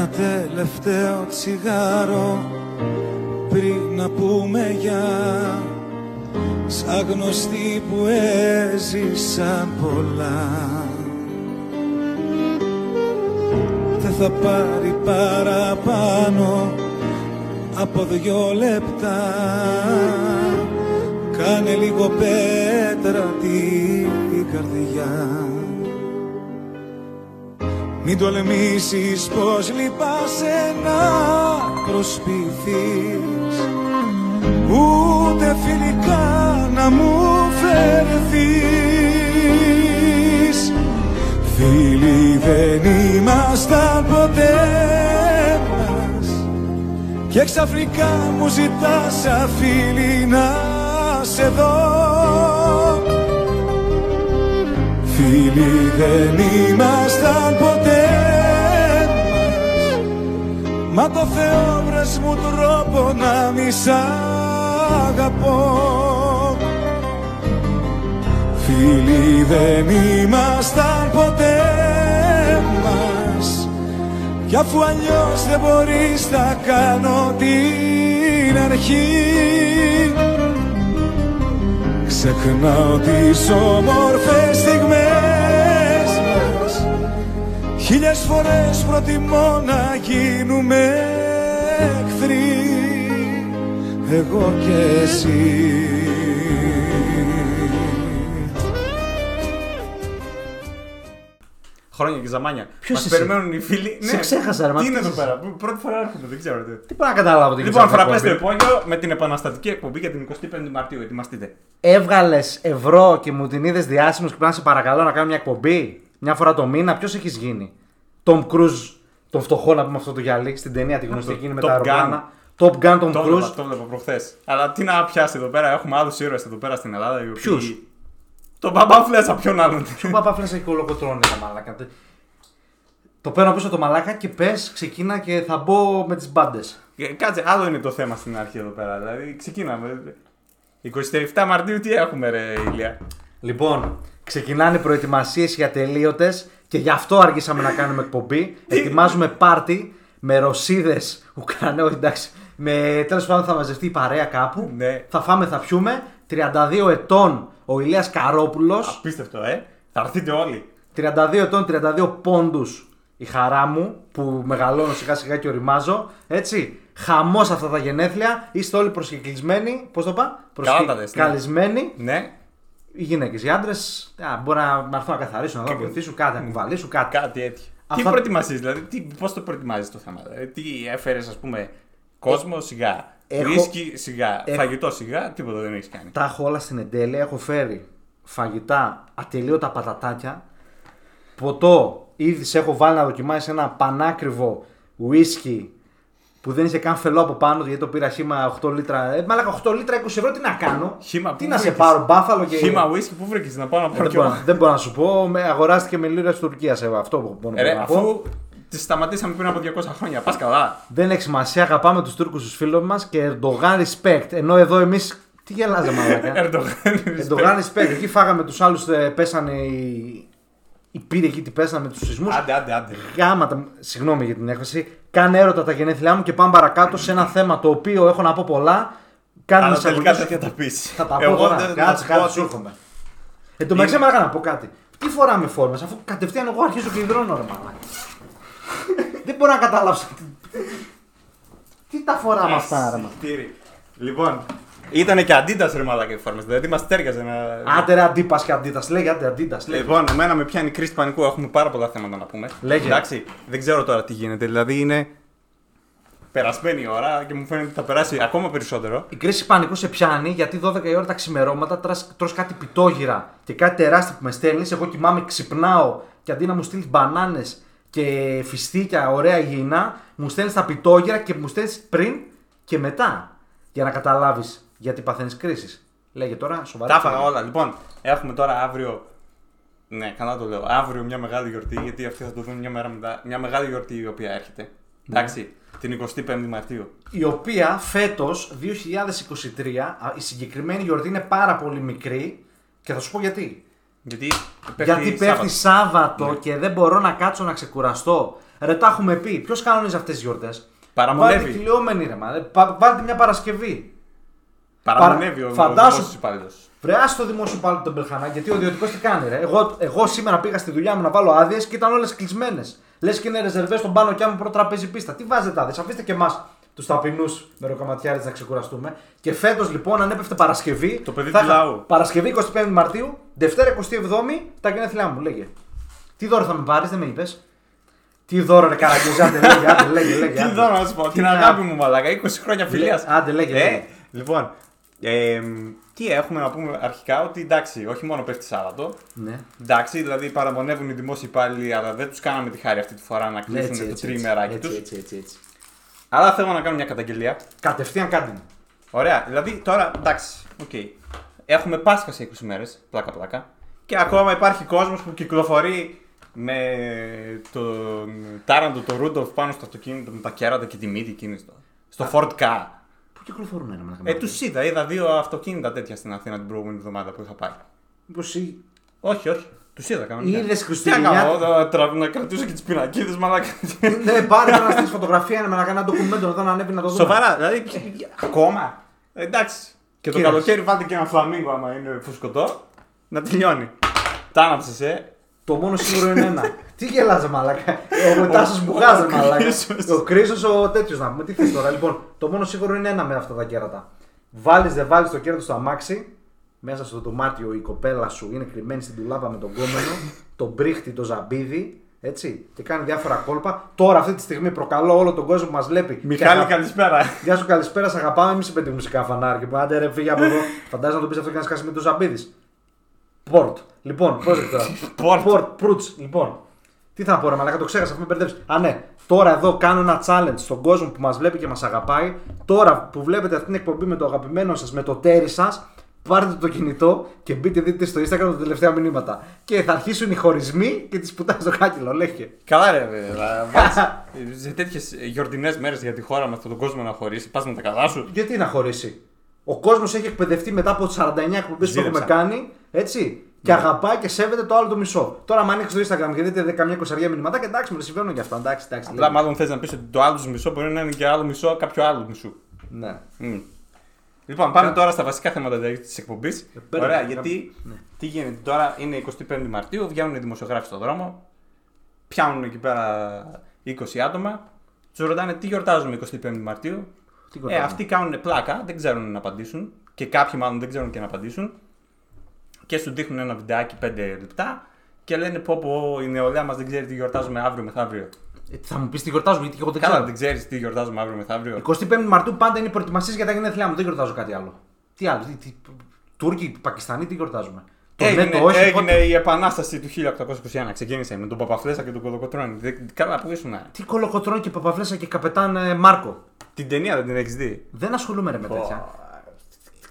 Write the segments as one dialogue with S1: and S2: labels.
S1: ένα τελευταίο τσιγάρο πριν να πούμε για σαν γνωστοί που έζησαν πολλά. Δεν θα πάρει παραπάνω από δυο λεπτά. Κάνε λίγο πέτρα την καρδιά μην τολμήσεις πως λυπάσαι να προσποιηθείς Ούτε φιλικά να μου φερθείς. Φίλοι δεν ήμασταν ποτέ μας. Και ξαφνικά μου ζητάς σαν φίλοι να σε δω Φίλοι δεν ήμασταν ποτέ. Μας Μα το Θεό βρες μου τρόπο να μη σ' αγαπώ. Φίλοι δεν ήμασταν ποτέ μας. Κι αφού αλλιώς δεν μπορείς να κάνω την αρχή. Ξεχνάω τις όμορφες στιγμές Χίλιες φορές προτιμώ να γίνουμε εχθροί Εγώ και εσύ
S2: Χρόνια και ζαμάνια.
S3: Ποιος
S2: Μας
S3: είσαι;
S2: περιμένουν οι φίλοι.
S3: Σε ξέχασα, ρε, μα
S2: Τι είναι
S3: τι
S2: εδώ
S3: είσαι;
S2: πέρα; Πρώτη φορά έρχομαι, δεν ξέρω. τι.
S3: Τι μπορώ να καταλάβω τι
S2: Λοιπόν,
S3: γίνεται σε
S2: φραπέ
S3: αυτό
S2: στο
S3: το εκπομπή.
S2: υπόγειο με την επαναστατική εκπομπή για την 25η Μαρτίου. Ετοιμαστείτε.
S3: Έβγαλες ευρώ και μου την είδες διάσημος και πρέπει να σε παρακαλώ να κάνω μια εκπομπή. Μια φορά το μήνα, ποιος έχεις γίνει; Τόμ Κρούζ, τον φτωχό να πούμε αυτό το γυαλί, στην ταινία τη γνωστή εκείνη με
S2: Top
S3: τα
S2: Gun.
S3: αεροπλάνα. Top Gun Tom
S2: Το
S3: Cruise.
S2: βλέπα, το βλέπα προχθές. Αλλά τι να πιάσει εδώ πέρα. Έχουμε άλλους ήρωες εδώ πέρα στην Ελλάδα. οι οποίοι-
S3: Ποιους;
S2: Τον μπαμπά Φλέσσα, ποιον άλλον.
S3: Του παπά φλέσσα και κολοκοτρώνει τα μαλάκα; Το παίρνω πίσω το μαλάκα και πες, ξεκίνα και θα μπω με τις μπάντες.
S2: Ε, Κάτσε, άλλο είναι το θέμα στην αρχή εδώ πέρα. Δηλαδή, ξεκίναμε. 27 Μαρτίου τι έχουμε, ρε Ηλία;
S3: Λοιπόν, ξεκινάνε προετοιμασίες για τελείωτες και γι' αυτό αργήσαμε να κάνουμε εκπομπή. Ετοιμάζουμε πάρτι με ρωσίδες Ουκρανέ, όχι εντάξει. Με τέλος πάντων θα μαζευτεί η παρέα κάπου.
S2: Ναι.
S3: Θα φάμε, θα πιούμε. 32 ετών ο Ηλίας Καρόπουλος.
S2: Απίστευτο, ε. Θα έρθετε όλοι.
S3: 32 ετών, 32 πόντους η χαρά μου που μεγαλώνω σιγά σιγά και οριμάζω. Έτσι. Χαμός αυτά τα γενέθλια. Είστε όλοι προσκεκλισμένοι. Πώς το είπα;
S2: Καλά τα δες, ναι.
S3: Καλεσμένοι.
S2: Ναι,
S3: Οι γυναίκες, οι άντρες μπορεί να να έρθουν να καθαρίσουν, να βοηθήσουν κάτι, να κουβαλήσουν κάτι.
S2: κάτι έτσι.
S3: Αυτά-
S2: Τι προετοιμασίε, δηλαδή, τι, πώς το προετοιμάζεις το θέμα. Δηλαδή, τι έφερες, ας πούμε, κόσμο σιγά.
S3: Έχω-
S2: Ρίσκι σιγά.
S3: Έχω-
S2: Φαγητό σιγά, τίποτα δεν έχεις κάνει.
S3: Τα έχω όλα στην εντέλεια. Έχω φέρει φαγητά, ατελείωτα πατατάκια. Ποτό, ήδη σε έχω βάλει να δοκιμάσεις ένα πανάκριβο whisky που δεν είχε καν φελό από πάνω γιατί το πήρα χήμα 8 λίτρα. Ε, μάλακα 8 λίτρα 20 ευρώ, τι να κάνω;
S2: Χήμα,
S3: τι
S2: πού
S3: να σε
S2: βρήκες;
S3: πάρω, μπάφαλο και.
S2: Χήμα whisky που βρήκες να πάω να πάρω
S3: δεν,
S2: κι
S3: μπορώ,
S2: εγώ.
S3: δεν μπορώ να σου πω. Με, αγοράστηκε με λίρε Τουρκία. Αυτό που μπορώ
S2: Ε, Ρε,
S3: να πω.
S2: αφού τι σταματήσαμε πριν από 200 χρόνια, πας καλά.
S3: Δεν έχει σημασία, αγαπάμε τους Τούρκους τους φίλους μας και Ερντογάν respect. Ενώ εδώ εμείς. Τι γελάζε, μαλάκα.
S2: Ερντογάν.
S3: Ερντογάν respect. Εκεί φάγαμε τους άλλους, πέσανε οι. Οι πύροι εκεί τι πέσανε με τους σεισμούς.
S2: Άντε, άντε, άντε.
S3: Γάματα, συγγνώμη για την έκφραση. Κάνε έρωτα τα γενέθλιά μου και πάμε παρακάτω σε ένα θέμα το οποίο έχω να πω πολλά. Κάνε
S2: Αλλά
S3: εισαγωγή
S2: τελικά
S3: σου
S2: δεν
S3: και-
S2: θα τα πεις.
S3: Θα τα πω τώρα. Κάτσε, κάτσε, σου έρχομαι. Εν τω μεταξύ, μαλάκα να πω κάτι. Τι φοράμε φόρμες, αφού κατευθείαν εγώ αρχίζω και υδρώνω, ρε μαλάκα. Δεν μπορώ να καταλάβω. Τι τα φοράμε αυτά, ρε μαλάκα.
S2: Τύρι. Λοιπόν, ήταν και αντίτας ρε μαλάκα οι φόρμε. Δηλαδή μας τέριαζε να.
S3: Άντε ρε αντίπας και αντίτας. Λέγε άντε αντίτας.
S2: Λοιπόν, εμένα με πιάνει κρίση πανικού. Έχουμε πάρα πολλά θέματα να πούμε.
S3: Λέγε.
S2: Εντάξει, δεν ξέρω τώρα τι γίνεται. Δηλαδή είναι περασμένη η ώρα και μου φαίνεται ότι θα περάσει ακόμα περισσότερο.
S3: Η κρίση πανικού σε πιάνει γιατί 12 η ώρα τα ξημερώματα τρας, τρως κάτι πιτόγυρα και κάτι τεράστιο που με στέλνει. Εγώ κοιμάμαι, ξυπνάω και αντί να μου στείλεις μπανάνες και φιστίκια ωραία υγιεινά, μου στέλνεις τα πιτόγυρα και μου στέλνεις πριν και μετά. Για να καταλάβεις γιατί παθαίνεις κρίση. Λέγε τώρα, σοβαρά.
S2: Τα έφαγα όλα. Λοιπόν, έχουμε τώρα αύριο. Ναι, καλά το λέω. Αύριο μια μεγάλη γιορτή, γιατί αυτοί θα το δουν μια μέρα μετά. Μια μεγάλη γιορτή η οποία έρχεται. Εντάξει, την 25η Μαρτίου.
S3: η οποία φέτος 2023, α, η συγκεκριμένη γιορτή είναι πάρα πολύ μικρή και θα σου πω γιατί.
S2: Γιατί
S3: Γιατί πέφτει Σάββατο
S2: Ναι.
S3: και δεν μπορώ να κάτσω να ξεκουραστώ. Ρε, τα έχουμε πει. Ποιος κανονίζει αυτές τις γιορτές;
S2: Παραμονεύει.
S3: Βάλτε κυλιόμενοι, ρε, μα. Πα- Βάλτε μια Παρασκευή.
S2: Παραμονεύει ο,
S3: Φαντάσου-
S2: ο δημόσιος υπάλληλος.
S3: Βρε, άσε το δημόσιο πάλι τον Μπελχανά, γιατί ο ιδιωτικός τι κάνει, ρε. Εγώ, εγώ σήμερα πήγα στη δουλειά μου να βάλω άδειες και ήταν όλες κλεισμένες. Λες και είναι ρεζερβές στον πάνω και άμα πρώτο τραπέζι πίστα. Τι βάζετε άδειες, αφήστε και εμάς τους ταπεινούς μεροκαματιάρε να ξεκουραστούμε. Και φέτος λοιπόν, αν έπεφτε Παρασκευή.
S2: Το παιδί
S3: θα
S2: του
S3: είχα
S2: λαού.
S3: Παρασκευή 25 Μαρτίου, Δευτέρα 27η, τα γενέθλιά μου, λέγε. Τι δώρο θα με πάρεις, δεν με είπες. Τι δώρο, ρε Καραγκιόζη, άντε λέγε, άντε λέγε, λέγε.
S2: Τι
S3: άντε.
S2: δώρο να σου πω,
S3: Τι
S2: την
S3: να-
S2: αγάπη μου μαλάκα, 20 χρόνια φιλίας.
S3: Άντε, λέγε, λέγε.
S2: Λοιπόν, ε, τι έχουμε να πούμε αρχικά, ότι εντάξει, όχι μόνο πέφτει Σάββατο.
S3: Ναι.
S2: Εντάξει, δηλαδή παραμονεύουν οι δημόσιοι υπάλληλοι, αλλά δεν τους κάναμε τη χάρη αυτή τη φορά να κλείσουν
S3: Έτσι,
S2: το
S3: έτσι,
S2: τριημεράκι
S3: έτσι,
S2: τους.
S3: έτσι, έτσι, έτσι.
S2: Αλλά θέλω να κάνω μια καταγγελία.
S3: Κατευθείαν κάτι μου.
S2: Ωραία, δηλαδή τώρα εντάξει, ΟΚ. Έχουμε Πάσχα σε 20 μέρες, πλάκα-πλάκα. Και ακόμα υπάρχει κόσμος που κυκλοφορεί με τον Τάραντο, τον Ρούντοφ πάνω στο αυτοκίνητο με τα κέρατα και τη μύτη εκείνη στο, στο Ford Ka.
S3: Πού κυκλοφορούν ένα
S2: Ε, τους είδα, είδα δύο αυτοκίνητα τέτοια στην Αθήνα την προηγούμενη εβδομάδα που είχα πάει.
S3: Μήπω
S2: Όχι, όχι. Τους είδα κανονικά.
S3: Είδες
S2: Τι
S3: Χριστουγεννιά-
S2: να κάνω, να, τρα- να κρατήσω και τις πινακίδες, μαλάκα.
S3: ναι, πάρε τώρα να στείλει φωτογραφία να κάνει ένα ντοκουμέντο εδώ να ανέβει να το δούμε.
S2: Σοβαρά, δηλαδή. Ακόμα. Ε, Εντάξει. Και το
S3: Κοίταξε.
S2: καλοκαίρι βάλτε και ένα φλαμίγκο άμα είναι φουσκωτό. Να τελειώνει. Τα άναψες, ε.
S3: Το μόνο σίγουρο είναι ένα. Τι γελάζε μαλάκα; Ο Τάσος Μπουγάζε
S2: ο
S3: μαλάκα.
S2: Κρίσος.
S3: Ο Κρίσος ο τέτοιος να πούμε. Τι θες τώρα. Λοιπόν, το μόνο σίγουρο είναι ένα με αυτά τα κέρατα. Βάλεις, δεν βάλεις το κέρατο στο αμάξι. Μέσα στο δωμάτιο η κοπέλα σου είναι κρυμμένη στην τουλάπα με τον κόμενο. τον μπρίχτη, το ζαμπίδι. Έτσι. Και κάνει διάφορα κόλπα. Τώρα αυτή τη στιγμή προκαλώ όλο τον κόσμο που μας βλέπει. και
S2: Μιχάλη,
S3: αγα-
S2: καλησπέρα.
S3: Γεια σου, καλησπέρα, σε αγαπάμε. Μη σε πέντε μουσικά φανάρι. Και άντε ρε, φύγε από εδώ. Φαντάζομαι να το πεις αυτό και να σκάσει με το Ζαμπίδη. Πορτ. Λοιπόν, πρόσεχε τώρα;
S2: Πορτ.
S3: Πορτ, προύτς. Λοιπόν, τι θα πω, ρε Μαλάκα, το ξέχασα, αφού με μπερδεύει. Α, ναι, τώρα εδώ κάνω ένα challenge στον κόσμο που μας βλέπει και μας αγαπάει. Τώρα που βλέπετε αυτή την εκπομπή με το αγαπημένο σας, με το τέρι σας, πάρτε το κινητό και μπείτε δείτε στο Instagram τα τελευταία μηνύματα. Και θα αρχίσουν οι χωρισμοί και τις πουτάνε στο κάκελο, λέγε.
S2: Καλά, ρε. ρε, να βάλεις σε τέτοιες γιορτινές μέρες για τη χώρα με αυτόν τον κόσμο να χωρίσει. Πας με τα καλά σου.
S3: Γιατί να χωρίσει; Ο κόσμος έχει εκπαιδευτεί μετά από τις 49 εκπομπές που
S2: Ζήλεψα.
S3: έχουμε κάνει, έτσι; Και αγαπάει και σέβεται το άλλο το μισό. Τώρα, αν ανοίξεις το Instagram και δείτε καμιά κοσαριά μηνύματα, και εντάξει, μου συμβαίνουν και αυτά. Εντάξει, εντάξει.
S2: Απλά
S3: λέει.
S2: μάλλον θες να πεις ότι το άλλο σου μισό μπορεί να είναι και άλλο μισό κάποιο άλλο μισού.
S3: Ναι.
S2: Μμ. Λοιπόν, πάμε τώρα στα βασικά θέματα της εκπομπής.
S3: πέρα,
S2: Ωραία,
S3: να-
S2: γιατί
S3: ναι.
S2: τι γίνεται τώρα, είναι 25 Μαρτίου, βγαίνουν οι δημοσιογράφοι στον δρόμο, πιάνουν εκεί πέρα 20 άτομα, τους ρωτάνε τι γιορτάζουμε 25 Μαρτίου.
S3: Τι
S2: Ε,
S3: κορτάμε.
S2: αυτοί κάνουν πλάκα, δεν ξέρουν να απαντήσουν και κάποιοι μάλλον δεν ξέρουν και να απαντήσουν. Και σου δείχνουν ένα βιντεάκι 5 λεπτά και λένε πω πω η νεολαία μας δεν ξέρει τι γιορτάζουμε αύριο μεθαύριο.
S3: Ε, θα μου πεις τι γιορτάζουμε, γιατί εγώ δεν
S2: Καλά,
S3: ξέρω.
S2: δεν ξέρεις τι γιορτάζουμε αύριο μεθαύριο.
S3: 25 Μαρτίου πάντα είναι οι προετοιμασίε για τα γενέθλιά μου. Δεν γιορτάζω κάτι άλλο. Τι άλλο, τι, τι, Τούρκοι, Πακιστανοί, τι γιορτάζουμε. Το
S2: Έγινε,
S3: ναι, το όχι.
S2: έγινε
S3: πότε-
S2: η επανάσταση του 1821. Ξεκίνησε με τον Παπαφλέσα και τον Κολοκοτρόνη. Δεν- Καλά, πού ήσουν.
S3: Τι κολοκοτρώνει και Παπαφλέσα και καπετάν ε, Μάρκο.
S2: Την ταινία δεν την έχεις δει;
S3: Δεν ασχολούμαι ρε με τέτοια.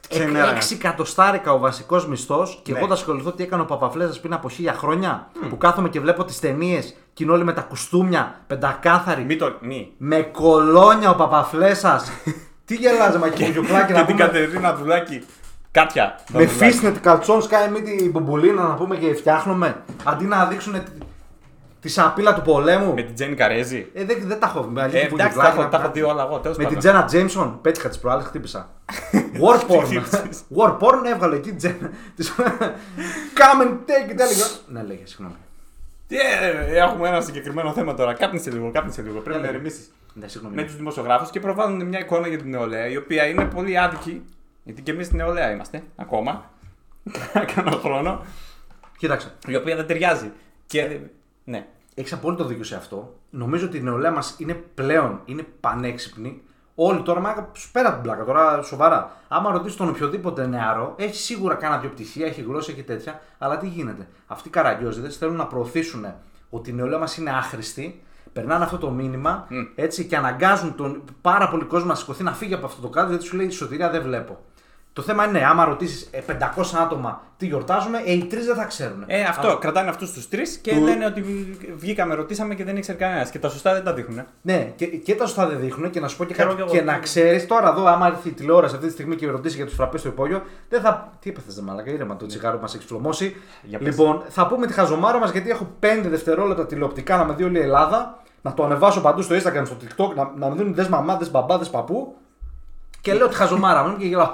S2: Ξενέρα.
S3: 6 εκατοστάρικα ο βασικός μισθός και
S2: Ναι.
S3: εγώ θα ασχοληθώ τι έκανε ο Παπαφλέζας πριν από χίλια χρόνια. Που κάθομαι και βλέπω τις ταινίες και είναι όλοι με τα κουστούμια, πεντακάθαροι.
S2: Μη το. Μη.
S3: Με κολόνια ο Παπαφλέσα. τι γελάζει, μα και μπουζουκλάκι να
S2: Και την
S3: πούμε.
S2: Κατερίνα Δουλάκη. Κάτια.
S3: Με φίσνετ καλτσόν σκάει με την μπομπουλίνα να πούμε και φτιάχνουμε. Αντί να δείξουν τη, τη σαπίλα του πολέμου.
S2: Με την Τζένι Καρέζη.
S3: Ε, δεν, δεν τα έχω. Με,
S2: Ε,
S3: αλήθεια,
S2: εντάξει, τα
S3: μπουζουκλάκι
S2: έχω,
S3: να
S2: τα έχω
S3: πούμε.
S2: δει όλα εγώ. Τέλος
S3: με την
S2: πάντων.
S3: Τζένα Τζέιμσον. Πέτυχα τις προάλλες, χτύπησα. War porn.
S2: χτύπησες.
S3: War porn έβγαλε εκεί η Τζένα. Της- Come and take it. έλεγε. Ναι, λέγε, συγγνώμη.
S2: Τι, ε, Έχουμε ένα συγκεκριμένο θέμα τώρα. Κάπνισε λίγο, κάπνισε λίγο. Πρέπει να
S3: Έλα.
S2: ερεμήσει.
S3: Ναι, συγγνώμη.
S2: Με τους δημοσιογράφους και προβάλλουν μια εικόνα για την νεολαία η οποία είναι πολύ άδικη. Γιατί και εμείς νεολαία είμαστε ακόμα. Κάνα χρόνο.
S3: Κοίταξε.
S2: Η οποία δεν ταιριάζει. Και. Ναι.
S3: Έχεις απόλυτο δίκιο σε αυτό. Νομίζω ότι η νεολαία μας είναι πλέον είναι πανέξυπνη. Όλοι τώρα, μα σου πέρα από την πλάκα, τώρα σοβαρά. Άμα ρωτήσεις τον οποιοδήποτε νεαρό, έχει σίγουρα κάνα δυο πτυχία, έχει γλώσσα και τέτοια. Αλλά τι γίνεται. Αυτοί οι καραγκιόζιδε θέλουν να προωθήσουν ότι η νεολαία μας είναι άχρηστη. Περνάνε αυτό το μήνυμα έτσι, και αναγκάζουν τον πάρα πολύ κόσμο να σηκωθεί να φύγει από αυτό το κάδρο γιατί σου λέει σωτηρία δεν βλέπω. Το θέμα είναι, άμα ρωτήσεις 500 άτομα τι γιορτάζουμε, ε, οι τρεις δεν θα ξέρουν.
S2: Ε, αυτό, κρατάνε αυτούς τους τρεις και
S3: Του-
S2: λένε ότι βγήκαμε, ρωτήσαμε και δεν ήξερε κανένας. Και τα σωστά δεν τα δείχνουν.
S3: Ναι, και, και τα σωστά δεν δείχνουν και να σου πω και
S2: Ξέρω
S3: κάτι.
S2: κι εγώ.
S3: Και να ξέρεις τώρα εδώ, άμα έρθει η τηλεόραση αυτή τη στιγμή και ρωτήσει για τους φραπέ στο υπόγειο, δεν θα. Τι έπαθες, δε μαλακά, ήρεμα το τσιγάρο που μας έχεις φλωμώσει.
S2: Για πες.
S3: λοιπόν, θα πούμε τη χαζομάρα μας γιατί έχω 5 δευτερόλεπτα τηλεοπτικά να με δει όλη η Ελλάδα. Να το ανεβάσω παντού στο Instagram, στο TikTok, να, να με δίνουν δες μαμάδες, μπαμπάδες, παππού. Και λέω τη χαζομάρα μου και γελάω.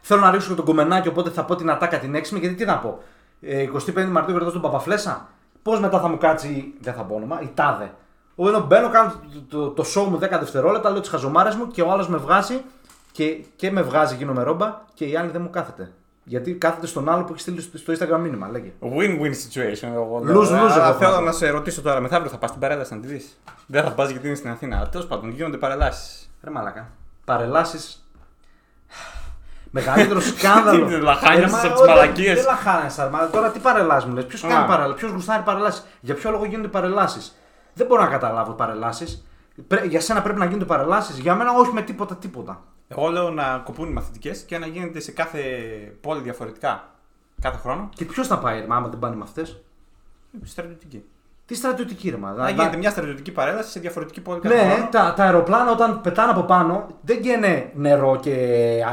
S3: Θέλω να ρίξω και τον κομμενάκι, οπότε θα πω την ατάκα την έξιμη, γιατί τι να πω. Ε, 25 Μαρτίου κρατάω τον Παπαφλέσα. Πώς μετά θα μου κάτσει, δεν θα πω όνομα, η τάδε. Εγώ μπαίνω, κάνω το, το, το show μου 10 δευτερόλεπτα, λέω τις χαζομάρες μου και ο άλλος με βγάζει και, και με βγάζει, γίνομαι ρόμπα και η άλλη δεν μου κάθεται. Γιατί κάθεται στον άλλο που έχει στείλει στο, στο Instagram μήνυμα, λέγε.
S2: Win-win situation. Εγώ
S3: Lose-lose,
S2: λέω.
S3: εγώ
S2: Αλλά
S3: θα
S2: θέλω
S3: πω.
S2: να σε ρωτήσω τώρα, μεθαύριο θα πας στην παρέλαση να τη δεις; Δεν θα πας γιατί είναι στην Αθήνα. Τέλος πάντων, γίνονται παρελάσεις.
S3: Ρε μαλακά. Παρελάσεις. Μεγαλύτερο σκάνδαλο.
S2: Τι, λαχάνιασες
S3: Ρε, μα,
S2: από τις
S3: όχι,
S2: μαλακίες.
S3: Δεν λαχάνιασα, μα τώρα τι παρελάσεις μου λες. Ποιος
S2: Α.
S3: κάνει παρελάσει, ποιος γουστάρει παρελάσεις. Για ποιο λόγο γίνονται παρελάσεις; Δεν μπορώ να καταλάβω παρελάσεις. Για σένα πρέπει να γίνονται παρελάσεις. Για μένα όχι με τίποτα τίποτα.
S2: Εγώ λέω να κοπούν οι μαθητικές και να γίνεται σε κάθε πόλη διαφορετικά. Κάθε χρόνο.
S3: Και ποιος θα πάει, ρε, μα, άμα δεν πάνε με αυτές;
S2: Στρατιωτική.
S3: Τι στρατιωτική ρε, μα.
S2: Να γίνεται μια στρατιωτική παρέλαση σε διαφορετική πόλη κάθε
S3: Ναι,
S2: χρόνο.
S3: τα, τα αεροπλάνα όταν πετάνε από πάνω δεν καίνε νερό και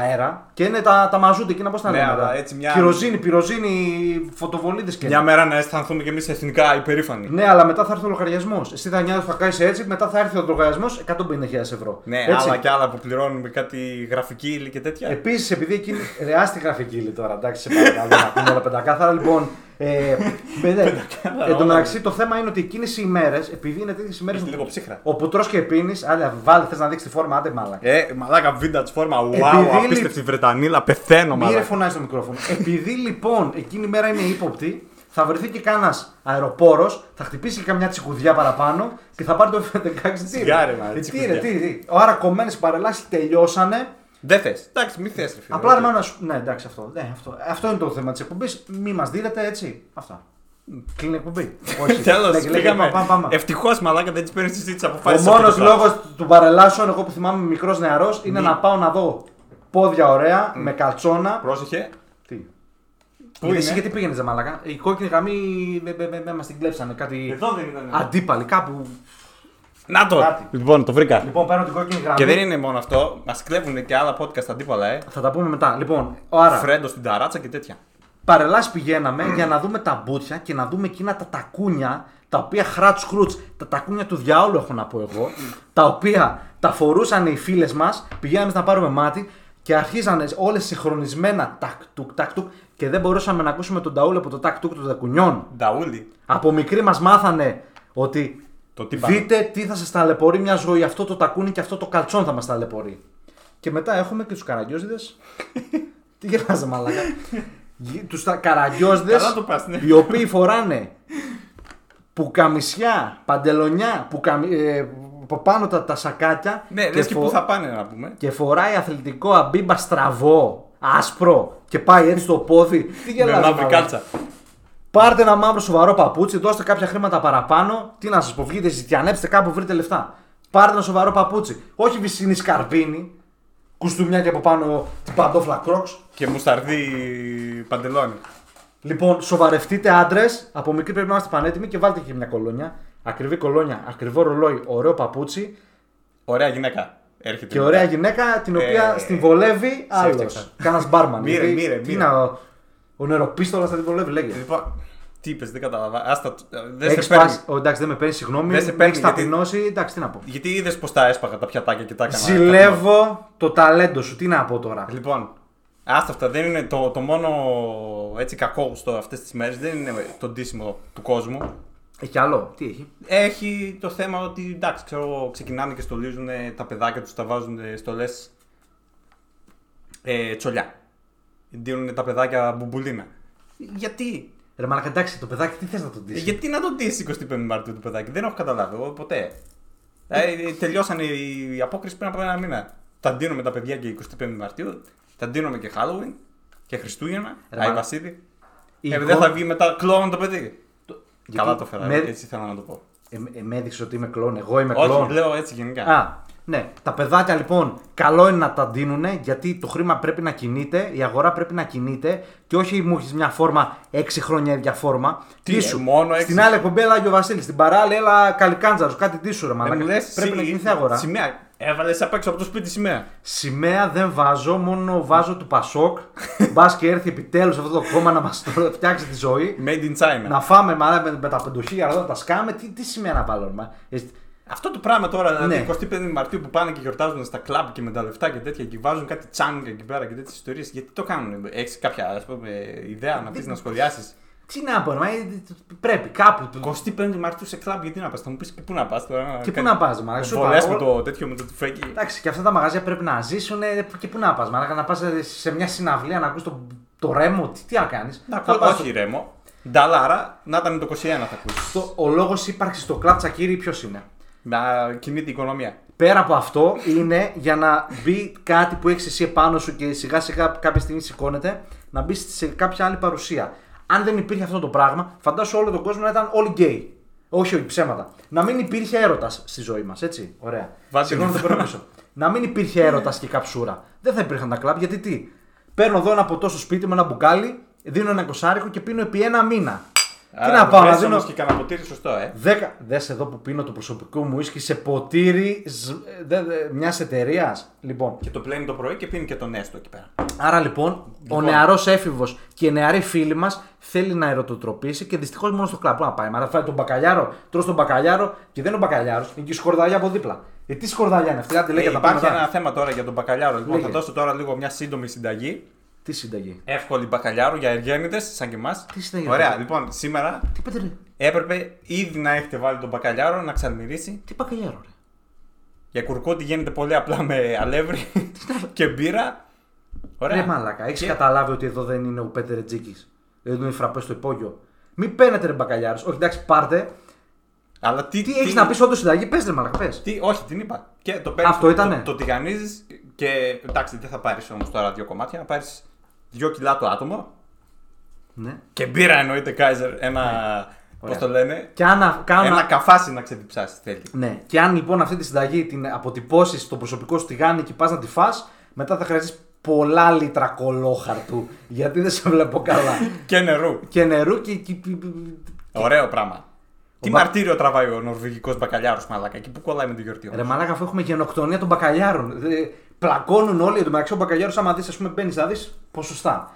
S3: αέρα. Και είναι τα, τα μαζούτε εκείνα πώς τα
S2: Ναι,
S3: λένε.
S2: αλλά
S3: τα-
S2: έτσι μια-
S3: Κυροζίνη, πυροζίνη, φωτοβολίδες και.
S2: Μια μέρα να αισθανθούμε κι εμείς εθνικά υπερήφανοι.
S3: Ναι, αλλά μετά θα έρθει ο λογαριασμός. Εσύ θα νοιάζει, θα κάνεις έτσι, μετά θα έρθει ο λογαριασμός 150.000 ευρώ.
S2: Ναι,
S3: έτσι.
S2: άλλα κι άλλα που πληρώνουμε κάτι γραφική ύλη και τέτοια.
S3: Επίσης, επειδή εκείνη. Ρε, άστη γραφική ύλη τώρα, εντάξει, σε παρακαλώ να πούμε όλα πεντακάθαρα. Λοιπόν, ε, παιδε, εν τω μεταξύ το θέμα είναι ότι εκείνες οι ημέρες, επειδή είναι τέτοιες ημέρες.
S2: Έχει λίγο ψύχρα.
S3: Όπου τρώ και πίνει, άλλα βάλε, θες να δείξεις τη φόρμα, άντε μάλα.
S2: Ε, μαλάκα vintage φόρμα. Wow,
S3: Επειδή
S2: απίστευτη Βρετανίλα, πεθαίνω
S3: Μη ρε
S2: μαλάκα.
S3: φωνάζει στο μικρόφωνο. Επειδή λοιπόν εκείνη η μέρα είναι ύποπτη, θα βρεθεί και κάνα αεροπόρος, θα χτυπήσει και καμιά τσικουδιά παραπάνω και θα πάρει το F16. Τι ρε,
S2: Σιγάρε, μα,
S3: Ε, τι,
S2: τσικουδιά.
S3: ρε, τι, τι. Άρα κομμένες παρελάσεις τελειώσανε.
S2: Δεν θες. Εντάξει, μη θες.
S3: Απλά ρε να σου. Ναι, εντάξει, αυτό. Ναι, αυτό. αυτό είναι το θέμα της εκπομπής. Μη μας δίνετε έτσι. Αυτά. Κλείνει η εκπομπή. Όχι.
S2: Τέλος,
S3: Λέγε, λέγε, πάμε, πάμε, πάμε.
S2: Ευτυχώς μαλάκα δεν της παίρνεις εσύ τι
S3: Ο
S2: αποφάσει.
S3: μόνος λόγος του παρελάσεων, εγώ που θυμάμαι μικρός νεαρός, είναι να πάω να δω πόδια ωραία, με καλτσόνα.
S2: Πρόσεχε.
S3: Τι;
S2: Πού
S3: γιατί, εσύ
S2: είναι;
S3: γιατί πήγαινες, μαλακά. Η κόκκινη γραμμή δεν μας την κλέψανε. Κάτι
S2: Εδώ δεν ήταν.
S3: αντίπαλοι κάπου.
S2: Να το!
S3: Κάτι.
S2: Λοιπόν, το βρήκα.
S3: Λοιπόν, παίρνω την κόκκινη γραμμή.
S2: Και δεν είναι μόνο αυτό, μας κλέβουν και άλλα podcast αντίπαλα, ε.
S3: Θα τα πούμε μετά. Λοιπόν, άρα,
S2: Φρέντο στην ταράτσα και τέτοια.
S3: παρελάσει πηγαίναμε για να δούμε τα μπούτια και να δούμε εκείνα τα τακούνια τα οποία χράτς σκρούτ, τα τακούνια του διάολου έχω να πω εγώ, τα οποία τα φορούσαν οι φίλες μας, πηγαίναμε να πάρουμε μάτι και αρχίζανε όλες συγχρονισμένα τακ τουκ τακ τουκ και δεν μπορούσαμε να ακούσουμε τον ταούλ από το τακ τουκ των τακουνιών.
S2: Νταούλι.
S3: Από μικροί μας μάθανε ότι
S2: Το τι πάνε.
S3: δείτε τι θα σας ταλαιπωρεί μιας ζωή. Αυτό το τακούνι και αυτό το καλτσόν θα μας ταλαιπωρεί. Και μετά έχουμε και τους καραγκιόζιδε. τι γελάζε μαλάκα. τους καραγκιόζιδε
S2: Καλά το πας, ναι.
S3: οι οποίοι φοράνε πουκαμισιά, παντελονιά, πουκαμι... ε, από πάνω τα, τα σακάκια
S2: Ναι, λες και
S3: φο-
S2: πού θα πάνε να πούμε.
S3: και φοράει αθλητικό αμπίμπα στραβό, άσπρο και πάει έτσι στο πόδι. Τι
S2: Με
S3: γελάζε
S2: μαύρη
S3: μαλάκα.
S2: κάλτσα.
S3: Πάρτε ένα μαύρο σοβαρό παπούτσι, δώστε κάποια χρήματα παραπάνω. Τι να σας πω, βγείτε, ζητιανέψτε κάπου, βρείτε λεφτά. Πάρτε ένα σοβαρό παπούτσι. Όχι βυσίνη σκαρπίνη, κουστούμια και από πάνω την παντόφλα κρόξ.
S2: Και μουσταρδί παντελόνι.
S3: Λοιπόν, σοβαρευτείτε άντρες. Από μικροί πρέπει να είμαστε πανέτοιμοι και βάλτε και μια κολόνια. Ακριβή κολόνια, ακριβό ρολόι, ωραίο παπούτσι
S2: Ωραία γυναίκα. Έρχεται.
S3: και
S2: μετά.
S3: ωραία γυναίκα την οποία
S2: Ε,
S3: στην βολεύει άλλο.
S2: έφτιαξα.
S3: Κάνα μπάρμαν.
S2: Μοίρε,
S3: Γιατί
S2: μοίρε,
S3: τι
S2: μοίρε.
S3: να, ο, ο νεροπίστολας θα την βολεύει, λέγε.
S2: Λοιπόν, τι είπες, δεν κατάλαβα. Άστα, δεν
S3: Έχεις
S2: σε παίρνει.
S3: πάσει. Ω, εντάξει, δεν με παίρνεις, συγγνώμη.
S2: Δεν σε
S3: Δεν
S2: παίρνει,
S3: έχεις
S2: γιατί-
S3: ταπεινώσει. Εντάξει, τι να πω.
S2: Γιατί είδες πως τα έσπαγα τα πιατάκια και τα έκανα.
S3: Ζηλεύω το ταλέντο σου. Τι να πω τώρα.
S2: Λοιπόν, άστα αυτά δεν είναι το, το μόνο έτσι κακόγουστο αυτές τις μέρες. Δεν είναι το ντύσιμο του κόσμου.
S3: Έχει άλλο. Τι έχει;
S2: Έχει το θέμα ότι εντάξει, ξέρω, ξεκινάνε και στολίζουν τα παιδάκια τους, τα βάζουν στολές ε, τσολιά. Δίνουν τα παιδάκια μπουμπουλίνα. Γιατί,
S3: Ρε μαλακα, εντάξει, το παιδάκι τι θες να τον
S2: Ε,
S3: δει.
S2: γιατί να το ντύσει 25 Μαρτίου το παιδάκι, δεν έχω καταλάβει εγώ ποτέ. Ε, τελειώσανε η απόκριση πριν από ένα μήνα. Τα ντύνουμε τα παιδιά και 25 Μαρτίου, τα ντύνουμε και Halloween και Χριστούγεννα,
S3: Ρε,
S2: Άι
S3: μα-
S2: Βασίλη.
S3: Η
S2: Ε,
S3: εικόνα-
S2: δεν θα βγει μετά κλόουν το παιδί. Καλά
S3: Γιατί
S2: το φέρα,
S3: με-
S2: έτσι ήθελα να το πω.
S3: Ε, ε, με έδειξες ότι είμαι κλόν, εγώ είμαι κλόν.
S2: Όχι, λέω έτσι γενικά.
S3: Α, ναι. Τα παιδάκια λοιπόν, καλό είναι να τα δίνουν γιατί το χρήμα πρέπει να κινείται, η αγορά πρέπει να κινείται και όχι μου έχεις μια φόρμα 6 χρόνια ίδια φόρμα.
S2: Τι, ε, μόνο έξι.
S3: Στην άλλη εκπομπή έλα ο Βασίλης, στην παράλληλη έλα καλικάντζαρος, κάτι τίσου ρε
S2: Ε,
S3: μαλάκα.
S2: μου λες,
S3: Πρέπει
S2: συ-
S3: να κινηθεί η αγορά.
S2: Σημαία. Έβαλες απ' έξω από το σπίτι σημαία.
S3: Σημαία δεν βάζω, μόνο βάζω του Πασόκ. Μπας και έρθει επιτέλους αυτό το κόμμα να μας φτιάξει τη ζωή.
S2: Made in China.
S3: Να φάμε μαλά, με, με τα πεντοχίλια εδώ, να τα σκάμε. Τι, τι σημαία να βάλω, μα. Ε,
S2: Αυτό το πράγμα τώρα, δηλαδή
S3: Ναι.
S2: 25 Μαρτίου που πάνε και γιορτάζουν στα κλαμπ και με τα λεφτά και τέτοια και βάζουν κάτι τσάνγκα εκεί πέρα και τέτοιες ιστορίες. Γιατί το κάνουν, έχεις κάποια ας πούμε, ιδέα να πεις να σχολιάσεις;
S3: Τι να πω, μα, ε, πρέπει κάπου. του-
S2: 25 Μαρτίου σε κλαμπ, γιατί να πας, θα μου πεις και πού να πας τώρα.
S3: Και πού να πας, μα. Σου
S2: Βολές
S3: είπα,
S2: με
S3: ο-
S2: το τέτοιο με το τυφέκι.
S3: Εντάξει, και αυτά τα μαγαζιά πρέπει να ζήσουν ε, και πού να πας. Μα να πας σε μια συναυλία να ακούς το, το ρέμο, τι, τι να κάνεις.
S2: Όχι ρέμο. Νταλάρα, να ήταν το 21 θα ακούσεις.
S3: Ο λόγος ύπαρξης στο κλαμπ τσακίρι ποιος είναι;
S2: Να κινείται η οικονομία.
S3: Πέρα από αυτό είναι για να μπει κάτι που έχεις εσύ επάνω σου και σιγά σιγά κάποια στιγμή σηκώνεται να μπεις σε κάποια άλλη παρουσία. Αν δεν υπήρχε αυτό το πράγμα, φαντάσου όλο τον κόσμο να ήταν όλοι γκέι. Όχι, όχι, ψέματα. Να μην υπήρχε έρωτας στη ζωή μας, έτσι. Ωραία.
S2: Βάτε
S3: Συγγνώμη,
S2: με.
S3: το παίρνω πίσω. να μην υπήρχε έρωτας και καψούρα. Δεν θα υπήρχαν τα κλαμπ γιατί τι; Παίρνω εδώ ένα ποτό στο σπίτι με ένα μπουκάλι, δίνω ένα κοσάρικο και πίνω επί ένα μήνα. Τι να πάω, να δίνω.
S2: όμως και κανένα ποτήρι σωστό, ε.
S3: Δέκα. Δες εδώ που πίνω το προσωπικό μου ίσκι σε ποτήρι μιας εταιρείας. Λοιπόν,
S2: Και το πλένει το πρωί και πίνει και τον έστω εκεί πέρα.
S3: άρα λοιπόν, ο νεαρός έφηβος και η νεαρή φίλη μας θέλει να ερωτοτροπήσει και δυστυχώς μόνο στο κλαμπ. Πού να πάει, μα να φάει τον μπακαλιάρο, τρως τον μπακαλιάρο και δεν είναι ο μπακαλιάρος, είναι και η σκορδαλιά από δίπλα. Ε, τι σκορδαλιά είναι αυτή, άντε λέει
S2: Ε,
S3: και τα πάμε
S2: υπάρχει
S3: μετά.
S2: ένα θέμα τώρα για τον μπακαλιάρο. Λοιπόν,
S3: Λέγε.
S2: θα δώσω τώρα λίγο μια σύντομη συνταγή.
S3: Τι συνταγή.
S2: Εύκολη μπακαλιάρο για εργένητε σαν και εμάς.
S3: Τι συνταγή,
S2: Ωραία,
S3: ρε.
S2: λοιπόν, σήμερα
S3: Τι πέντε ρε;
S2: έπρεπε ήδη να έχετε βάλει τον μπακαλιάρο να ξαλμυρίσει.
S3: Τι μπακαλιάρο ρε;
S2: Για κουρκότι γίνεται πολύ απλά με αλεύρι και μπύρα. Ωραία.
S3: Ρε μαλάκα, έχεις
S2: Και-
S3: καταλάβει ότι εδώ δεν είναι ο Πέτερ Τζίκη. Εδώ είναι φραπές στο υπόγειο; Μην παίρνετε ρε μπακαλιάρο. Όχι, εντάξει, πάρτε.
S2: Αλλά τι,
S3: Τι έχεις να πεις όντως συνταγή, πες ρε μαλάκα, πες.
S2: Τι, όχι, την είπα. Και το παίρνεις,
S3: Αυτό ήτανε;
S2: Το, το τηγανίζεις και εντάξει, δεν θα πάρεις όμως τώρα δύο κομμάτια. Να πάρεις δύο κιλά το άτομο.
S3: Ναι.
S2: Και μπύρα εννοείται Kaiser. Ένα. Πώς
S3: Ωραία.
S2: το λένε.
S3: Και αν, κάνω...
S2: Ένα καφάσι να ξεδιψάσει θέλει.
S3: Ναι. Και αν λοιπόν αυτή τη συνταγή την αποτυπώσεις στο προσωπικό σου τηγάνι και πας να τη φας, μετά θα χρειαστείς πολλά λίτρα κολόχαρτου. γιατί δεν σε βλέπω καλά.
S2: Και νερού.
S3: και νερού και. και-
S2: Ωραίο πράγμα. Τι
S3: μπα-
S2: μαρτύριο τραβάει ο νορβηγικός μπακαλιάρος μαλάκα. Εκεί που κολλάει με τη γιορτή.
S3: Ρε
S2: όμως.
S3: μαλάκα, αφού έχουμε γενοκτονία των μπακαλιάρων. Ε, Πλακώνουν όλοι εντωμεταξύ ο μπακαλιάρος. Άμα δεις, ας πούμε, μπαίνεις να δεις ποσοστά.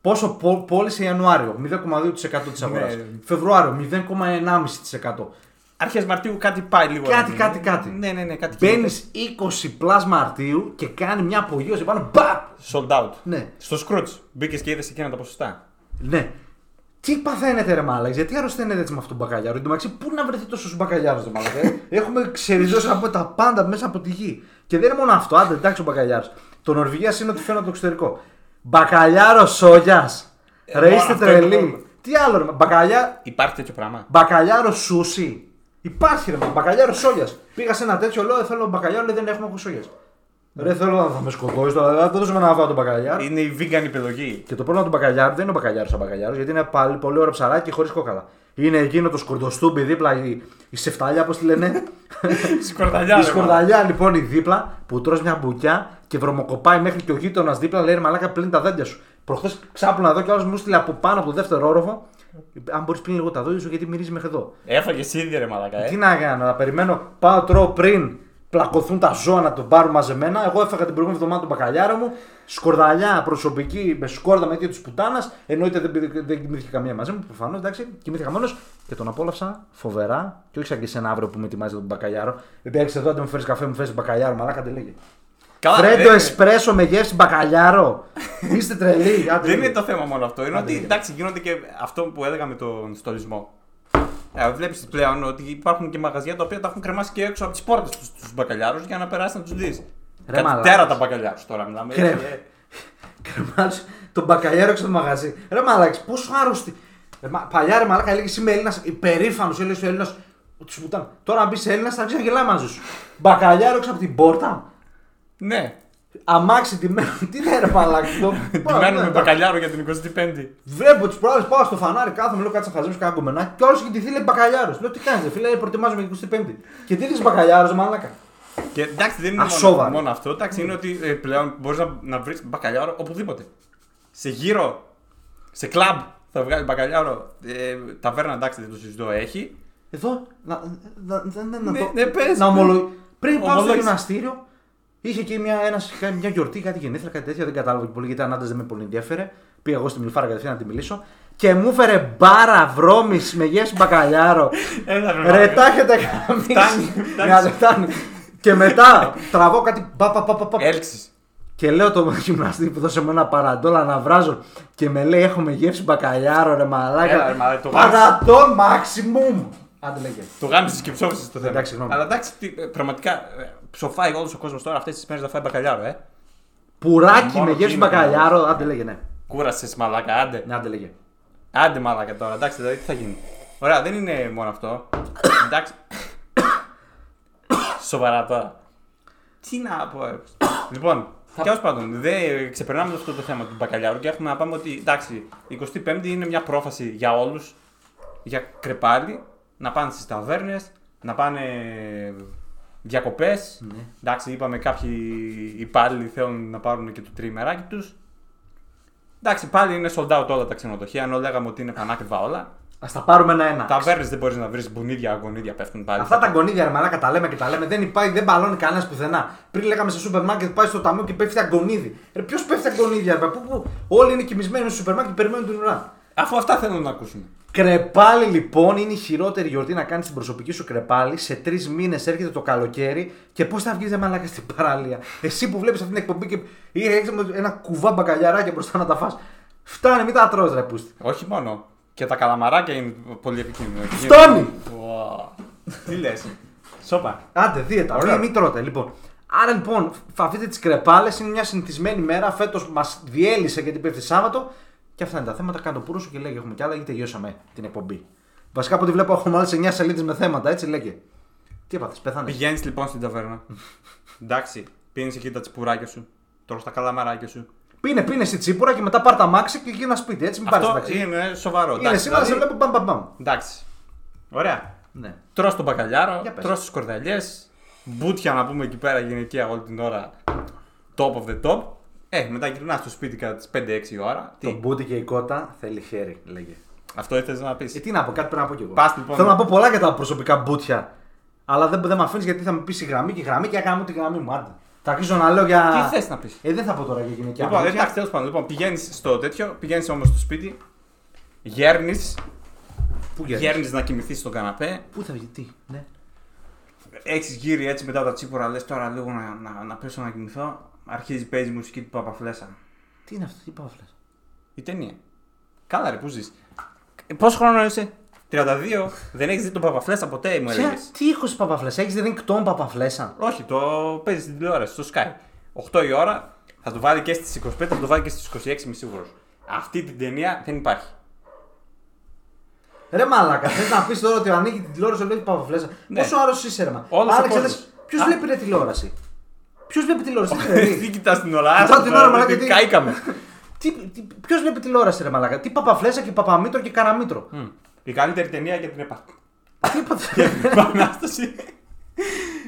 S3: Πόσο πό- πώλησε Ιανουάριο, 0,2% της αγοράς.
S2: Ναι.
S3: Φεβρουάριο, 0,1,5%.
S2: Αρχές Μαρτίου κάτι πάει λίγο.
S3: Κάτι,
S2: να
S3: κάτι,
S2: γίνει.
S3: κάτι.
S2: Ναι, ναι, ναι, κάτι
S3: Μπαίνεις
S2: γίνεται.
S3: 20 plus Μαρτίου και κάνει μια απογείωση πάνω. Μπαπ!
S2: Sold out.
S3: Ναι.
S2: Στο Scrooge μπήκες και είδες εκείνα τα ποσοστά.
S3: Ναι. Τι παθαίνετε ρε μάλακες, γιατί αρρωσταίνετε έτσι με αυτόν τον μπακαλιάρο; Εν τω μεταξύ, πού να βρεθεί τόσο μπακαλιάρο ρε μάλακα. ε; Έχουμε ξεριζώσει από τα πάντα μέσα από τη γη. Και δεν είναι μόνο αυτό, άντε εντάξει ο μπακαλιάρος. Το Νορβηγίας είναι ότι φαίνεται από το εξωτερικό. Μπακαλιάρος σόγιας.
S2: Ε,
S3: Ρε
S2: μόνο
S3: είστε
S2: αυτό είναι το
S3: τρελοί.
S2: πρόβλημα.
S3: Τι άλλο ρε, μπακαλιά,
S2: Υπάρχει τέτοιο πράγμα;
S3: μπακαλιάρος σούσι. Υπάρχει ρε, μα, μπακαλιάρος σόγιας. Πήγα σε ένα τέτοιο, λέω «Ε, θέλω μπακαλιάρο, λέει δεν έχουμε έχω σόγιας. Ρε θέλω να θα με σκοτώσει τώρα, δεν δώσουμε να φάω τον μπακαλιάρο.
S2: Είναι η vegan επιλογή.
S3: Και το πρόβλημα του μπακαλιάρου δεν είναι ο μπακαλιάρος σαν μπακαλιάρος, γιατί είναι πάλι πολύ ωραίο ψαράκι χωρίς κόκαλα. Είναι εκείνο το σκορδοστούμπι δίπλα, η, η σεφταλιά, πώς τη λένε;
S2: Σκορδαλιά.
S3: η
S2: ρε, μάλλον.
S3: σκορδαλιά λοιπόν η δίπλα που τρως μια μπουκιά και βρωμοκοπάει μέχρι και ο γείτονας δίπλα, λέει «Ρε μαλάκα πλύνει τα δέντια σου. Προχθές ξάπλωνα εδώ και άλλος μου στείλε από πάνω από το δεύτερο όροφο. Αν μπορείς πλύνει λίγο τα δόντια σου γιατί μυρίζεις μέχρι εδώ.
S2: Έφαγες ήδη ρε μαλακά.
S3: Τι
S2: Ε.
S3: να κάνω, να περιμένω, πάω τρώω πριν πλακωθούν τα ζώα να τον πάρουν μαζεμένα. Εγώ έφαγα την προηγούμενη εβδομάδα τον μπακαλιάρο μου. Σκορδαλιά προσωπική με σκόρδα με ίδια του πουτάνας. Εννοείται δεν, πηδη- δεν κοιμήθηκε καμία μαζί μου, προφανώς εντάξει. Κοιμήθηκα μόνος και τον απόλαυσα φοβερά. Και όχι σαν και εσένα αύριο που με ετοιμάζει τον μπακαλιάρο. Δεν έρχεσαι εδώ, αν μου φέρεις καφέ, μου φέρεις μπακαλιάρο, μαλάκα δεν λέγε.
S2: Καλά,
S3: Φρέντο
S2: ε,
S3: εσπρέσο με γεύση μπακαλιάρο. Είστε τρελοί. άντε,
S2: Δεν
S3: λέγε.
S2: είναι το θέμα μόνο αυτό. Είναι
S3: Άντε,
S2: ότι
S3: λέγε.
S2: εντάξει, γίνονται και αυτό που έλεγα με τον στολισμό. Ε, Βλέπεις πλέον ότι υπάρχουν και μαγαζιά τα οποία τα έχουν κρεμάσει και έξω από τις πόρτες τους τους μπακαλιάρους για να περάσει να τους δεις.
S3: Ρε
S2: Κάτι
S3: μαλάκες.
S2: τέρατα μπακαλιάρου τώρα μιλάμε.
S3: Κρέμ.
S2: Ε,
S3: Κρεμάζει τον μπακαλιάρο έξω από το μαγαζί. Ρε μαλάκα, πόσο άρρωστη. Ρε, μα, παλιά ρε μαλάκα έλεγε είμαι Έλληνας, υπερήφανος, έλεγε ο Έλληνας. Του πουτάνε. Τώρα αν μπει Έλληνας θα αρχίσει να γελάει μαζί σου. Μπακαλιάρο έξω από την πόρτα.
S2: Ναι.
S3: Αμάξι τιμένο. Τι είναι ρε μαλάκα. το-
S2: Τιμένο με
S3: Ναι,
S2: μπακαλιάρο για την 25η.
S3: Βλέπω τις προάλλες πάω στο φανάρι, κάθομαι, λέω κάτσε να χαζέψω κάνα κομμενάκι. Και όλος έχει τη λέει μπακαλιάρος. Λέω τι κάνεις, φίλε, προετοιμάζομαι για την 25η. Και τι λες μπακαλιάρος, μαλάκα.
S2: Και εντάξει, δεν είναι μόνο,
S3: Ασόβαρο.
S2: μόνο αυτό. Εντάξει, είναι ότι ε, πλέον μπορείς να, να βρεις μπακαλιάρο οπουδήποτε. Σε γύρο, σε κλαμπ θα βγάλει μπακαλιάρο. Ε, ταβέρνα, εντάξει, δεν το συζητώ, έχει.
S3: Εδώ, να, να, να, να, να
S2: Ναι,
S3: το.
S2: ναι, πες,
S3: να
S2: πες.
S3: ομολο... Πριν πάω στο
S2: Ομολόγησε.
S3: γυμναστήριο, είχε εκεί μια, ένας, μια γιορτή, κάτι γενέθλια, κάτι τέτοιο. Δεν κατάλαβα και πολύ γιατί αν άντρας δεν με πολύ ενδιαφέρε. Πήγα εγώ στη Μιλφάρα κατευθείαν να τη μιλήσω. Και μου έφερε μπάρα βρώμης με γεύση μπακαλιάρο.
S2: Έλα, ρε,
S3: Ρε,
S2: μαλάκα.
S3: τα έχετε κάνει.
S2: Φτάνει, φτάνει.
S3: Ναι, φτάνει. Και μετά τραβώ κάτι. Πα, πα, πα, πα, πα.
S2: Έλξεις.
S3: Και λέω το γυμναστή που δώσε μου ένα παραντόλα να βράζω και με λέει έχουμε γεύση μπακαλιάρο ρε μαλάκα.
S2: Έλα, ρε, μαλάκα, το
S3: Παραντόλ maximum. Άντε λέγε.
S2: Το γάμισες και ψόφισες το θέμα.
S3: Εντάξει, συγγνώμη.
S2: Αλλά εντάξει, τι, ε, πραγματικά ε, ψοφάει όλος ο κόσμος τώρα αυτές τις μέρες να φάει μπακαλιάρο, ε.
S3: Πουράκι
S2: Μόνο
S3: με γεύση
S2: εκείνο,
S3: μπακαλιάρο. Άντε λέγε ναι.
S2: Κούρασες μαλάκα, άντε.
S3: Ναι, άντε λέγε.
S2: Άντε μαλάκα τώρα, εντάξει, δηλαδή τι θα γίνει. Ωραία, δεν είναι μόνο αυτό. εντάξει. Σοβαρά τώρα. Τι να πω, ε. Λοιπόν, τέλος πάντων, δεν ξεπερνάμε αυτό το θέμα του μπακαλιάρου και έχουμε να πάμε ότι εντάξει, η 25η είναι μια πρόφαση για όλους. Για κρεπάλι, να πάνε στις ταβέρνες, να πάνε διακοπές.
S3: Ναι.
S2: Εντάξει, είπαμε κάποιοι υπάλληλοι θέλουν να πάρουν και το τριημεράκι τους. Εντάξει, πάλι είναι sold out όλα τα ξενοδοχεία, ενώ λέγαμε ότι είναι πανάκριβα όλα.
S3: Α τα πάρουμε ένα-ένα.
S2: Ταβέρνες δεν μπορείς να βρεις μπουνίδια, αγωνίδια πέφτουν πάλι.
S3: Αυτά τα γονίδια ρε μαλάκα τα λέμε και τα λέμε. Δεν υπάρχει, δεν μπαλώνει κανένας πουθενά. Πριν λέγαμε σε σούπερ μάρκετ πάει στο ταμείο και πέφτει αγωνίδι. Ρε ποιος πέφτει αγωνίδια, ρε πού, πού. Όλοι είναι κοιμισμένοι στο σούπερ μάρκετ και περιμένουν την ουρά.
S2: Αφού αυτά θέλουν να ακούσουν.
S3: Κρεπάλι λοιπόν είναι η χειρότερη γιορτή να κάνεις την προσωπική σου κρεπάλι. Σε τρεις μήνες έρχεται το καλοκαίρι και πώς θα βγεις δε μαλάκα στην παραλία. Εσύ που βλέπεις αυτή την εκπομπή και έχεις ένα κουβά μπακαλιαράκια μπροστά να τα φας. Φτάνει, μην τα τρως ρε πούστη.
S2: Όχι μόνο. Και τα καλαμαράκια είναι πολύ επικίνδυνα.
S3: Φτάνει!
S2: Wow. Τι λες; Σόπα.
S3: Άντε, δίαιτα,
S2: Ωραία.
S3: μην, μην τρώτε λοιπόν. Άρα λοιπόν, φ- αφήνετε τις κρεπάλες, είναι μια συνηθισμένη μέρα. Φέτος μας διέλυσε γιατί πέφτει Σάββατο. Και αυτά είναι τα θέματα. Κάνε το πουρό σου και λέγε: Έχουμε κι άλλα ή τελειώσαμε την εκπομπή. Βασικά από ό,τι βλέπω έχουμε άλλες 9 σελίδες με θέματα, έτσι λέγε. Τι έπαθες, πέθανε.
S2: Πηγαίνεις λοιπόν στην ταβέρνα. Εντάξει, πίνεις εκεί τα τσιπουράκια σου. Τρώ τα καλαμαράκια σου.
S3: Πίνε, πίνε στη τσίπουρα και μετά πάρ τα μάξι και γίνα σπίτι. Έτσι, μην πάρεις
S2: Αυτό
S3: ταξί.
S2: είναι σοβαρό.
S3: Είναι
S2: εντάξει,
S3: σήμερα σε
S2: δηλαδή-
S3: βλέπω μπαμ μπαμ μπαμ.
S2: Εντάξει. Ωραία.
S3: Ναι.
S2: Τρώ τον μπακαλιάρο,
S3: Για πες.
S2: τρώ τις κορδαλιές. Μπούτια να πούμε εκεί πέρα γυναικεία όλη την ώρα. Top of the top. Ε, μετά γυρνά στο σπίτι κατά τις 5-6 η ώρα.
S3: Το
S2: Τι,
S3: μπούτι και η κότα θέλει χέρι, λέγε.
S2: αυτό ήθελες να πεις.
S3: Ε, τι να πω, κάτι πρέπει να πω κι εγώ.
S2: Πας, λοιπόν.
S3: Θέλω να πω πολλά για τα προσωπικά μπούτια. Αλλά δεν, δεν με αφήνεις γιατί θα με πεις η γραμμή και η γραμμή και έκανα μου τη γραμμή μου. Άντε. Θα αρχίσω να λέω για.
S2: Τι θες να πεις;
S3: Ε, δεν θα πω τώρα για γυναικεία
S2: Λοιπόν,
S3: μπούτια.
S2: εντάξει, τέλος πάντων. Λοιπόν, πηγαίνεις στο τέτοιο, πηγαίνεις όμως στο σπίτι, γέρνεις,
S3: Πού γέρνεις;
S2: γέρνεις να κοιμηθείς στον καναπέ,
S3: Πού θα βγει, τι, ναι.
S2: έχεις γύρει έτσι μετά τα τσίπορα, λες τώρα λίγο να, να, να πέσω να κοιμηθώ. Αρχίζει παίζει η μουσική του Παπαφλέσα.
S3: Τι είναι αυτό, τι πάω φλες.
S2: Η ταινία. Καλά, ρε, πού ζεις. Πόσο χρόνο είσαι, 32, δεν έχεις δει τον Παπαφλέσα ποτέ, μου έλεγες.
S3: Τι ήχος παπαφλέσα, έχεις δει κτόν παπαφλέσα;
S2: Όχι, το παίζεις στην τηλεόραση, στο Sky. 8 η ώρα, θα το βάλει και στις 25, θα το βάλει και στις 26, είμαι σίγουρος. Αυτή την ταινία δεν υπάρχει.
S3: Ρε μαλάκα, θες να πεις τώρα ότι ανοίγει την τηλεόραση βλέπει παπαφλέσα;
S2: Ναι.
S3: Πόσο άλλο είσαι, ρε μα.
S2: Όλος ο
S3: Άλεξε,
S2: κόσμος.
S3: λες, ποιος
S2: Α.
S3: βλέπει ρε τηλεόραση; Ποιος βλέπει τηλεόραση, τι
S2: Τι
S3: παιδί.
S2: κοιτάς την ώρα,
S3: Κοιτάω
S2: άστα
S3: την
S2: τώρα,
S3: ώρα, μαλάκα,
S2: γιατί
S3: τι-
S2: Κάηκαμε.
S3: Τι, τι, ποιος βλέπει τηλεόραση, ρε μαλάκα. Τι παπαφλέσα και παπαμήτρο και καραμήτρο.
S2: Μμ. Η καλύτερη ταινία για την επα-
S3: Τι είπατε.
S2: Επανάσταση.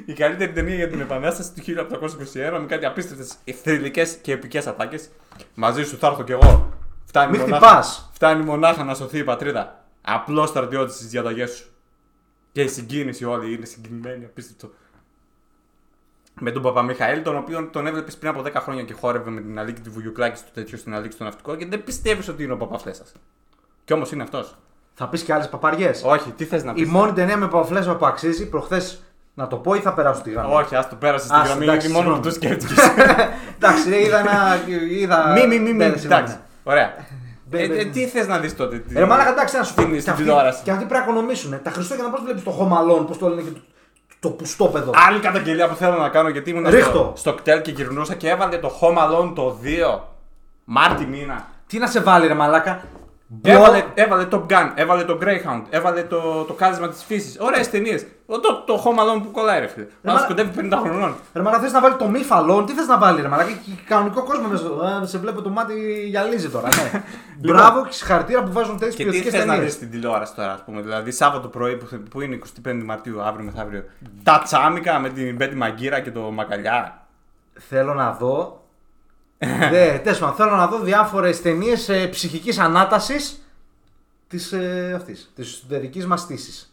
S2: Η καλύτερη ταινία για την Επανάσταση του 1821 με κάτι απίστευτες θρηλυκές και επικές ατάκες. Μαζί σου θα έρθω κι εγώ. Φτάνει
S3: Μη
S2: μονάχα,
S3: χτυπάς.
S2: φτάνει μονάχα να σωθεί η πατρίδα. Απλό στρατιώτης στις διαταγές σου. Και η συγκίνηση όλοι είναι συγκινημένοι, απίστευτο. Με τον Παπαμιχαήλ, τον οποίο τον έβλεπες πριν από 10 χρόνια και χόρευε με την αλήκη του Βουγιουκλάκη στο τέτοιο στην αλήκη στο ναυτικό και δεν πιστεύεις ότι είναι ο Παπαφλέσσα. Κι όμως είναι αυτός.
S3: Θα πεις και άλλες παπαριές.
S2: Όχι, τι θες να πεις;
S3: Η μόνη ταινία με παπαφλέσα που αξίζει, προχθές να το πω ή θα περάσω τη γραμμή;
S2: Όχι, ας το πέρασες στη
S3: Ας,
S2: γραμμή
S3: εντάξει,
S2: γιατί μόνο που
S3: συγγνώμη.
S2: το σκέφτηκες.
S3: Εντάξει, ρε, είδα ένα. Είδα...
S2: Μη, μη, μη, μη.
S3: Ναι, συγγνώμη.
S2: Εντάξει. Ωραία.
S3: Μπε,
S2: Ε,
S3: μπε,
S2: ε,
S3: μπε.
S2: Τι θες να δεις τότε. τι-
S3: Ρε μαλάκα, εντάξει, να σου πω.
S2: Στην-
S3: Και
S2: στην
S3: αυτοί-
S2: τηλεόραση.
S3: Και αυτοί πρέπει να οικονομήσουν. Τα Χριστούγεννα πώς βλέπεις το χωμαλόν, πώς το λένε και το, το πουστόπεδο.
S2: Άλλη καταγγελία που θέλω να κάνω γιατί ήμουν
S3: Ρίχτω.
S2: στο, στο κτέλ και γυρνούσα και έβαλε το Home Alone το 2 Μάρτι μήνα.
S3: Τι να σε βάλει, ρε μαλάκα.
S2: Έβαλε, έβαλε Top Gun, έβαλε το Greyhound, έβαλε το, το κάλεσμα της φύσης. Ωραίες ταινίες. Το, το, το Home Alone που κολλάει, ρε φίλε.
S3: μα-
S2: Μα σκοτεύει 50 χρονών.
S3: Ρε μαλάκα θες να βάλει το μη φαλόν, τι θες να βάλει ρε μαλάκα, και κανονικό κόσμο μέσα. Ε, σε βλέπω το μάτι γυαλίζει τώρα, ναι. Μπράβο και συγχαρητήρια που βάζουν τέτοιες
S2: Και τι
S3: ποιοτικές
S2: θες να
S3: ταινίες.
S2: δεις στην τηλεόραση τώρα, ας πούμε. Δηλαδή, Σάββατο πρωί που, που είναι 25 Μαρτίου, αύριο μεθαύριο. Τα τσάμικα με την Μπέτη Μαγκύρα και το Μακαλιά.
S3: Θέλω να δω. Δε, τέλος πάντων, θέλω να δω διάφορες ταινίες ε, ψυχικής ανάτασης της ε, αυτής. Της εσωτερικής μας τύση.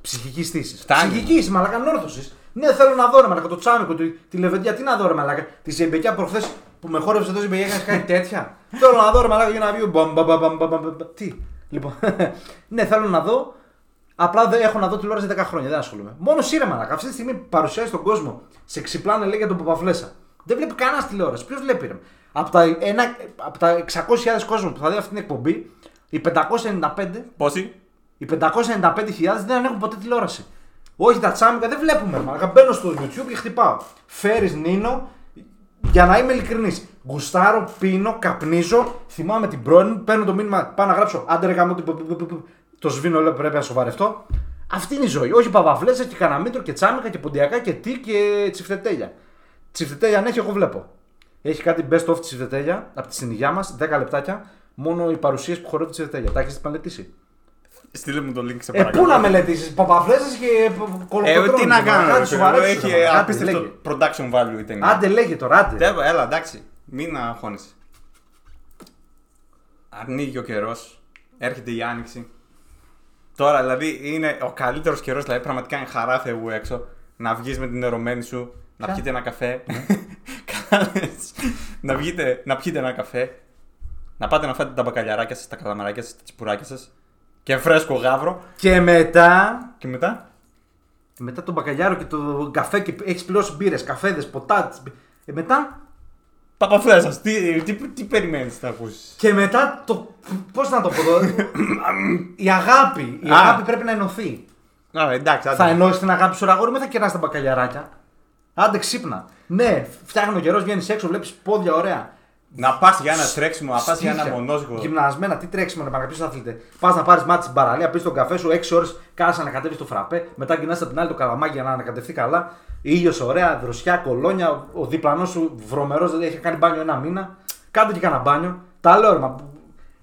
S3: Ψυχικής τύση.
S2: Φτάνει.
S3: Ψυχικής, μαλάκα ανόρθωση. Ναι, θέλω να δω ρε μαλάκα το τσάμικο, τη, τη λεβεντιά. Τι να δω ρε μαλάκα. Τη ζεμπεκιά προχθές που με χόρεψε εδώ ζεμπεκιά έκανε κάτι τέτοια. θέλω να δω ρε μαλάκα για να βγει. μπαμ, μπαμ, μπαμ, μπαμ, μπαμ, μπαμ. Τι. Λοιπόν, ναι, θέλω να δω. Απλά δεν έχω να δω τηλεόραση 10 χρόνια, δεν ασχολούμαι. Μόνο σύρε μαλάκα. Αυτή τη στιγμή παρουσιάζει στον κόσμο. Σε ξυπλάνε λέει για τον Παπαφλέσα. Δεν βλέπει κανένας τηλεόραση. Ποιος βλέπει ρε. Από τα, ένα, από τα 600.000 κόσμο που θα δει αυτή την εκπομπή, οι 595
S2: Πόσοι;
S3: οι 595.000 δεν έχουν ποτέ τηλεόραση. Όχι τα τσάμικα, δεν βλέπουμε. Μαλάκα. Μπαίνω στο YouTube και χτυπάω. Φέρει Νίνο, για να είμαι ειλικρινής. Γουστάρω, πίνω, καπνίζω, θυμάμαι την πρώην μου, παίρνω το μήνυμα, πάω να γράψω. Άντε ρε γάμο, το- το σβήνω, λέω πρέπει να σοβαρευτώ. Αυτή είναι η ζωή. Όχι παπαβλέσσα και καναμίτρο και τσάμικα και ποντιακά και τι και τσιφτετέλια. Τσιφτετέλια αν έχει, εγώ βλέπω. Έχει κάτι best of τσιφτετέλια από τη συνηγιά μας, 10 λεπτάκια. Μόνο οι παρουσίες που χορεύουν τσιφτετέλια. Τα έχεις μελετήσει;
S2: Στείλε μου το link σε
S3: Ε,
S2: παρακαλώ.
S3: πού να μελετήσεις, παπαφλέσσε και κολοκοτρώνες.
S2: Ε, τι να κάνω.
S3: Κάτι
S2: ρε,
S3: σοβαρά
S2: φίλε,
S3: σου,
S2: Έχει
S3: ρε, άντε,
S2: απίστευτο
S3: λέγε.
S2: production value η ταινία.
S3: Άντε, λέγε τώρα, άντε.
S2: Τέλο, έλα, εντάξει. Μην αγχώνεσαι. Ανοίγει ο καιρός. Έρχεται η άνοιξη. Τώρα δηλαδή είναι ο καλύτερος καιρός. Δηλαδή πραγματικά είναι χαρά Θεού έξω. Να βγεις με την ερωμένη σου, να
S3: Ποια;
S2: πιείτε ένα καφέ. Καλά λες. να, βγείτε, να πιείτε ένα καφέ. Να πάτε να φάτε τα μπακαλιαράκια σας, τα καλαμαράκια σας, τα τσιπουράκια σας. Και φρέσκο γάβρο.
S3: Και μετά,
S2: Και μετά;
S3: μετά τον μπακαλιάρο και το καφέ και έχεις πληρώσει μπύρες, καφέδες, ποτά. Ε, μετά,
S2: Παπαφλέσσα, τι, τι, τι περιμένεις να ακούσεις;
S3: και μετά το. Πώς να το πω εδώ. η αγάπη. Η
S2: Α.
S3: αγάπη πρέπει να ενωθεί.
S2: Α, εντάξει, άντε.
S3: Θα ενώσεις την αγάπη σου, αγόρι, με θα κεράσει τα μπακαλιαράκια; Άντε, ξύπνα. Ναι, φτιάχνει ο καιρός, βγαίνεις έξω, βλέπεις πόδια ωραία.
S2: Να πας για ένα τρέξιμο, να πας για ένα
S3: Στήθια.
S2: μονόσγο.
S3: Γυμνασμένα, τι τρέξιμο να παρακαλεί, αθλητέ. Πας να πάρεις μάτι στην παραλία, πεις τον καφέ σου 6 ώρες, κάτσε να ανακατεύεις το φραπέ. Μετά γυρνάς από την άλλη το καλαμάκι για να ανακατευτεί καλά. ήλιος ωραία, δροσιά, κολόνια. Ο διπλανός σου βρωμερός, δηλαδή έχει κάνει μπάνιο ένα μήνα. Κάντε και κανένα μπάνιο. Τα λέω, ρε, μα.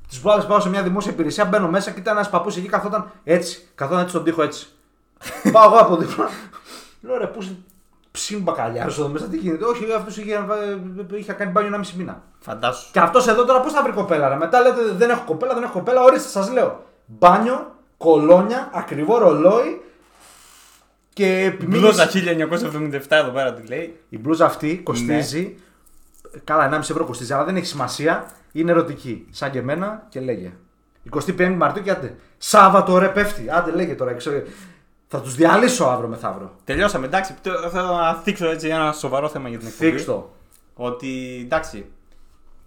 S3: Τις προάλλε πάω σε μια δημόσια υπηρεσία, μπαίνω μέσα και ήταν ένας παππούς εκεί καθόταν έτσι. Καθόταν έτσι στον τοίχο έτσι. πάω εγώ από δίπλα. Λέω ρε, πού ψήνουν μπακαλιάρο εδώ μέσα, τι γίνεται. Όχι, αυτός είχε, είχε κάνει μπάνιο ένα μισή μήνα.
S2: Φαντάσου.
S3: Και αυτός εδώ τώρα πώς θα βρει κοπέλα, ρε; Μετά λέτε δεν έχω κοπέλα, δεν έχω κοπέλα. Ορίστε, σας λέω. Μπάνιο, κολόνια, ακριβό ρολόι και επιμείνει.
S2: Μπλούζα 1977 εδώ πέρα τι λέει.
S3: Η μπλούζα αυτή κοστίζει. Καλά, 1,5 ευρώ κοστίζει, αλλά δεν έχει σημασία. Είναι ερωτική. Σαν και εμένα και λέγε. 25 Μαρτίου και άντε. Σάββατο ρε πέφτει. Άντε λέγε τώρα. Ξέρω, θα τους διαλύσω αύριο μεθαύριο.
S2: Τελειώσαμε, εντάξει. τ- Θέλω να θίξω έτσι ένα σοβαρό θέμα για την εκπομπή.
S3: Φίξ το.
S2: Ότι εντάξει,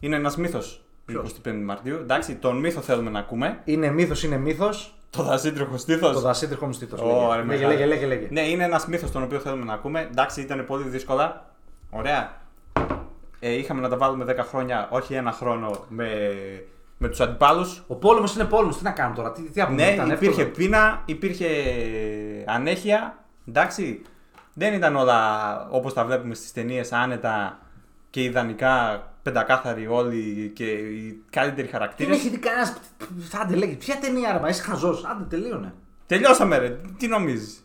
S2: είναι ένας μύθος η 25 Μαρτίου. Εντάξει, τον μύθο θέλουμε να ακούμε.
S3: Είναι μύθος, είναι μύθος.
S2: Το δασίτριχο στήθος.
S3: Το δασίτριχο μου στήθο.
S2: Ω, ρε,
S3: λέγε,
S2: μεγάλο.
S3: λέγε, λέγε, λέγε.
S2: Ναι, είναι ένας μύθος τον οποίο θέλουμε να ακούμε. Εντάξει, ήταν πολύ δύσκολα. Ωραία. Ε, είχαμε να τα βάλουμε 10 χρόνια, όχι ένα χρόνο με, με τους αντιπάλους.
S3: Ο πόλεμος είναι πόλεμος. Τι να κάνουμε τώρα, τι, τι απομείνει,
S2: Ναι,
S3: ήταν
S2: υπήρχε
S3: εύκολο.
S2: πείνα, υπήρχε ανέχεια. Εντάξει, δεν ήταν όλα όπως τα βλέπουμε στις ταινίες άνετα και ιδανικά πεντακάθαροι όλοι και οι καλύτεροι
S3: Δεν
S2: χαρακτήρες.
S3: έχει δει κανένα. Άντε λέγε, ποια ταινία ρε, μα είσαι χαζός. Άντε τελείωνε.
S2: Τελειώσαμε ρε, τι νομίζεις;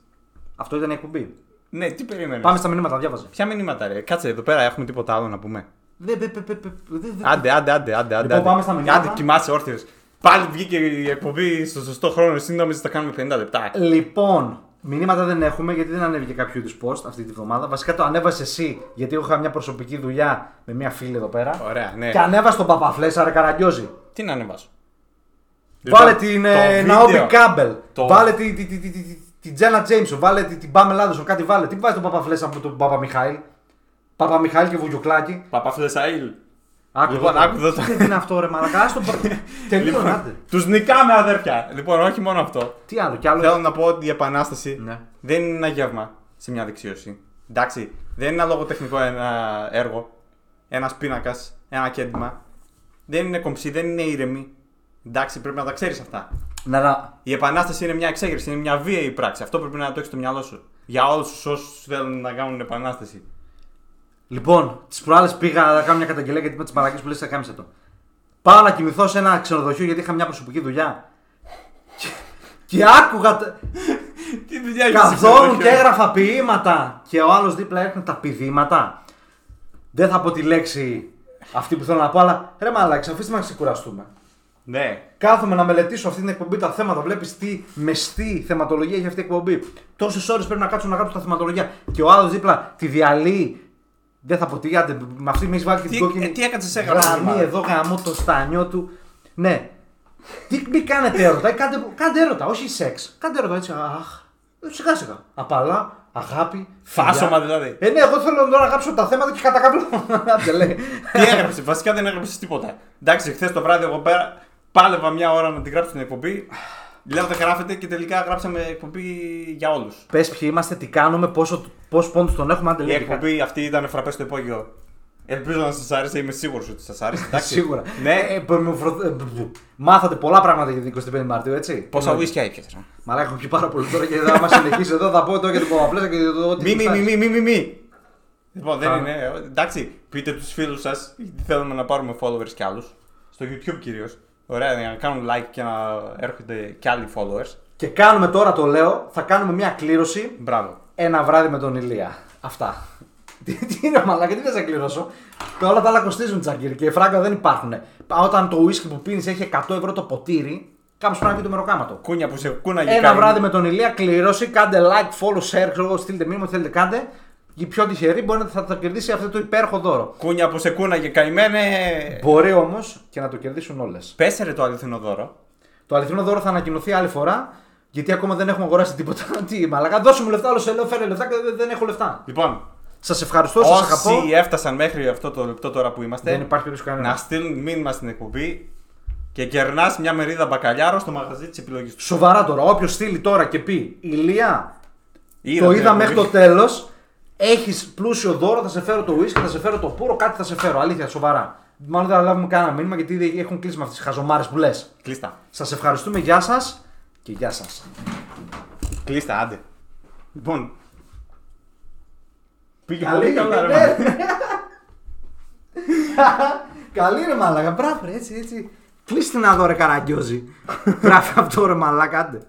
S3: Αυτό ήταν η εκπομπή.
S2: Ναι, τι περίμενες;
S3: Πάμε στα μηνύματα, διάβαζε.
S2: Ποια μηνύματα ρε, κάτσε εδώ πέρα έχουμε τίποτα άλλο να πούμε.
S3: Δε, δε, δε, δε, δε, δε, δε.
S2: Άντε, άντε, άντε, άντε. άντε,
S3: Λοιπόν,
S2: άντε.
S3: πάμε στα μηνύματα.
S2: Άντε, κοιμάσαι όρθιος. Πάλι βγήκε η εκπομπή στο σωστό χρόνο, εσύ νόμιζες ότι θα κάνουμε 50 λεπτά.
S3: Λοιπόν, μηνύματα δεν έχουμε γιατί δεν ανέβηκε κάποιο είδους post αυτή τη βδομάδα. Βασικά το ανέβασε εσύ γιατί εγώ είχα μια προσωπική δουλειά με μια φίλη εδώ πέρα.
S2: Ωραία, ναι.
S3: Και ανέβασε τον Παπαφλέσσα, ρε Καραγκιόζη.
S2: Τι να ανεβάσω.
S3: Βάλε
S2: Λοιπόν,
S3: την
S2: το
S3: ε,
S2: βίντεο.
S3: Naomi Campbell.
S2: Το-
S3: Βάλε την τη, τη, τη, τη, τη, την Τζένα Τζέιμσον. Βάλε την, την Πάμελ Άντερσον. Κάτι βάλε. Τι βάζεις τον Παπαφλέσσα από τον Παπα Μιχάηλ. Παπα Μιχάηλ και Βουγιουκλάκη.
S2: Παπαφλεσαήλ.
S3: Άκου
S2: Λοιπόν,
S3: εδώ.
S2: άκου εδώ το-
S3: Τι είναι αυτό, ρε Μαλακά. Άστο. Τελείωνε, άντε.
S2: Τους νικάμε, αδέρφια. Λοιπόν, όχι μόνο αυτό.
S3: Τι άλλο, κι άλλο.
S2: Θέλω να πω ότι η επανάσταση
S3: Ναι.
S2: δεν είναι ένα γεύμα σε μια δεξίωση. Εντάξει, δεν είναι ένα λογοτεχνικό ένα έργο, ένας πίνακας, ένα κέντημα. Δεν είναι κομψή, δεν είναι ήρεμη. Εντάξει, πρέπει να τα ξέρεις αυτά.
S3: Να, να,
S2: Η επανάσταση είναι μια εξέγερση, είναι μια βίαιη πράξη. Αυτό πρέπει να το έχεις στο μυαλό σου. Για όλους όσους θέλουν να κάνουν επανάσταση.
S3: Λοιπόν, τις προάλλες πήγα να κάνω μια καταγγελία γιατί με τι μαλακίε που λες θα κάμισε το. Πάω να κοιμηθώ σε ένα ξενοδοχείο γιατί είχα μια προσωπική δουλειά. Και, και άκουγα. τα-
S2: Τι δουλειά
S3: Καθόμουν και έγραφα ποίηματα. Και ο άλλος δίπλα έρχεται τα πηδήματα. Δεν θα πω τη λέξη αυτή που θέλω να πω, αλλά ρε μαλάξα, αφήστε με να ξεκουραστούμε.
S2: Ναι.
S3: Κάθομαι να μελετήσω αυτή την εκπομπή τα θέματα. Βλέπεις τι μεστή θεματολογία έχει αυτή η εκπομπή. Τόσες ώρες πρέπει να κάτσω να γράψω τα θεματολογία. Και ο άλλος δίπλα τη διαλύει. Δεν θα πω τι, άντε, με αυτή με έχει βάλει και
S2: Τι-
S3: την κόκκινη.
S2: ε, τι έκατσες, έγραψες,
S3: Γραμμή
S2: μάλλον.
S3: εδώ γαμώ το στανιό του. Ναι. Τι μην κάνετε έρωτα, ε, κάντε, κάντε έρωτα, όχι σεξ. Κάντε έρωτα έτσι. Αχ. ε, Σιγά σιγά. Απαλά, αγάπη. φιλιά.
S2: Φάσομα δηλαδή.
S3: Ε, ναι, εγώ θέλω τώρα να γράψω τα θέματα και κατά κάποιο. Άντε, λέει.
S2: Τι έγραψες, βασικά δεν έγραψες τίποτα. Εντάξει, χθες το βράδυ εγώ πέρα πάλευα μια ώρα να την γράψω την εκπομπή. Λέω δεν γράφεται και τελικά γράψαμε εκπομπή για όλους.
S3: Πες ποιοι είμαστε, τι κάνουμε, πόσο, πόσους πόντους τον έχουμε, άντε
S2: Η
S3: λέει.
S2: εκπομπή αυτή ήταν φραπέ στο υπόγειο. Ελπίζω να σας άρεσε, είμαι σίγουρος ότι σας άρεσε. Εντάξει.
S3: Σίγουρα.
S2: Ναι,
S3: Ε, που με φρο- ε, μπ- Μάθατε πολλά πράγματα για την 25η Μαρτίου, έτσι.
S2: πόσα ουίσκια έπιασες.
S3: Μαλά, έχω πιει πάρα πολύ τώρα και δεν θα μα συνεχίσει εδώ. Θα πω τώρα για την Παπαπλέσσα και το ό,τι.
S2: Μη, μη,
S3: γουστάρεις.
S2: μη, μη, μη, μη. Λοιπόν, δεν
S3: Θα-
S2: είναι. Εντάξει, πείτε τους φίλους σας, γιατί θέλουμε να πάρουμε followers κι άλλους. Στο YouTube κυρίως. Ωραία, για να κάνουν like και να έρχονται κι άλλοι followers.
S3: Και κάνουμε τώρα το λέω, θα κάνουμε μια κλήρωση
S2: Μπράβο.
S3: ένα βράδυ με τον Ηλία. Αυτά. Τι, τι είναι μαλάκα, τι θες να κληρώσω; Και όλα τα άλλα κοστίζουν τσακίρι και φράγκα δεν υπάρχουν. Όταν το ουίσκι που πίνεις έχει 100 ευρώ το ποτήρι, κάποιο πρέπει να πει το μεροκάματο.
S2: Κούνια που σε κούναγε
S3: Ένα
S2: καημή-
S3: βράδυ με τον Ηλία, κλήρωση, κάντε like, follow, share, ξέρω εγώ, στείλτε μήνυμα, ό,τι θέλετε κάντε. Η πιο τυχερή μπορεί να θα το κερδίσει αυτό το υπέροχο δώρο.
S2: Κούνια που σε κούναγε καημένε.
S3: Μπορεί όμως και να το κερδίσουν όλες.
S2: Πέσερε το αληθινό δώρο.
S3: Το αληθινό δώρο θα ανακοινωθεί άλλη φορά, γιατί ακόμα δεν έχουμε αγοράσει τίποτα. Τι, μαλακά, δώσε μου λεφτά, άλλο σε λέω, φέρε λεφτά και δεν, δεν έχω λεφτά.
S2: Λοιπόν,
S3: Σας ευχαριστώ, σας αγαπώ.
S2: όσοι έφτασαν μέχρι αυτό το λεπτό τώρα που είμαστε,
S3: Δεν υπάρχει περίπτωση κανένας.
S2: να στείλουν μήνυμα στην εκπομπή και κερνάς μια μερίδα μπακαλιάρο στο μαγαζί της επιλογής του.
S3: Σοβαρά τώρα, όποιος στείλει τώρα και πει Ηλία,
S2: Είδα
S3: το
S2: την
S3: είδα μέχρι το
S2: εκπομπή.
S3: τέλος. Έχεις πλούσιο δώρο, θα σε φέρω το whisky, θα σε φέρω το πουρο, κάτι θα σε φέρω. Αλήθεια, σοβαρά. Μάλλον δεν θα λάβουμε κανένα μήνυμα γιατί ήδη έχουν κλείσει με αυτές τι χαζομάρες που λες.
S2: Κλείστα.
S3: Σας ευχαριστούμε, γεια σας και γεια σας.
S2: Κλείστα, άντε. Λοιπόν. Πήγε
S3: Καλή,
S2: πολύ καλά, ρε.
S3: ναι.
S2: μάνα.
S3: Καλή ρε μαλάκα, μπράβο ρε, έτσι, έτσι. Κλείστε να δω ρε καραγκιόζη. Γράφει αυτό ρε μαλάκα, άντε.